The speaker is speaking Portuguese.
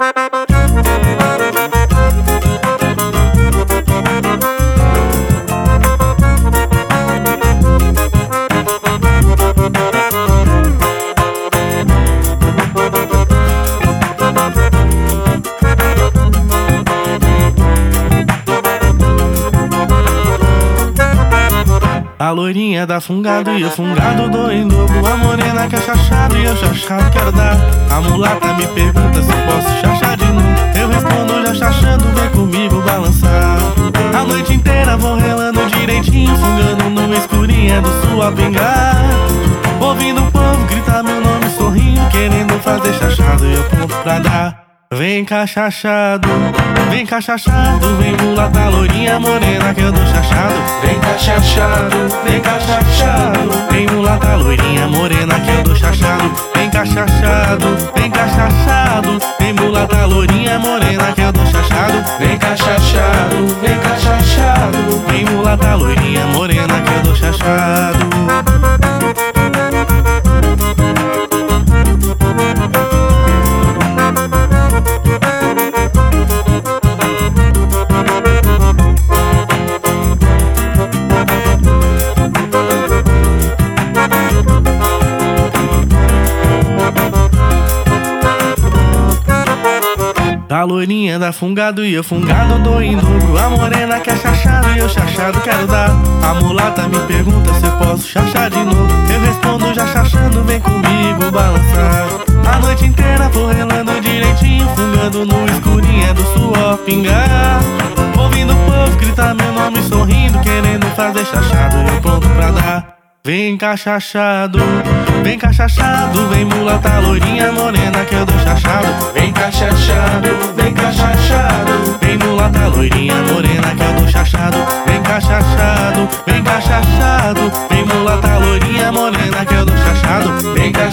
A loirinha da fungado e o fungado do em dobro A morena que é e eu chachado quero dar A mulata me pergunta se posso chachar de novo. Eu respondo já chachando, vem comigo balançar. A noite inteira vou relando direitinho Fungando no escurinho do sua pingar Ouvindo o povo gritar meu nome sorrindo Querendo fazer chachado e eu pronto pra dar. Vem cá vem cá chachado Vem mulata loirinha morena que eu dou chachado. Vem cá vem cá chachado Vem mulata loirinha morena que eu dou chachado. Vem cá vem cá Vem mulata loirinha morena que eu dou chachado. Vem cá vem cá Vem mulata loirinha morena que eu dou chachado A loirinha da fungado e eu fungado em dobro A morena quer chachado e eu chachado quero dar. A mulata me pergunta se eu posso chachar de novo. Eu respondo já chachando, vem comigo balançar. A noite inteira vou relando direitinho Fungando no escurinho é do suor pingar. Ouvindo o povo gritar meu nome sorrindo Querendo fazer chachado eu pronto pra dar. Vem cá chachado, vem cá chachado Vem mulata loirinha morena que eu dou chachado. Vem cá chachado, que eu dou chachado Vem cá chachado, vem cá chachado Vem mulata loirinha morena que eu dou chachado Vem cá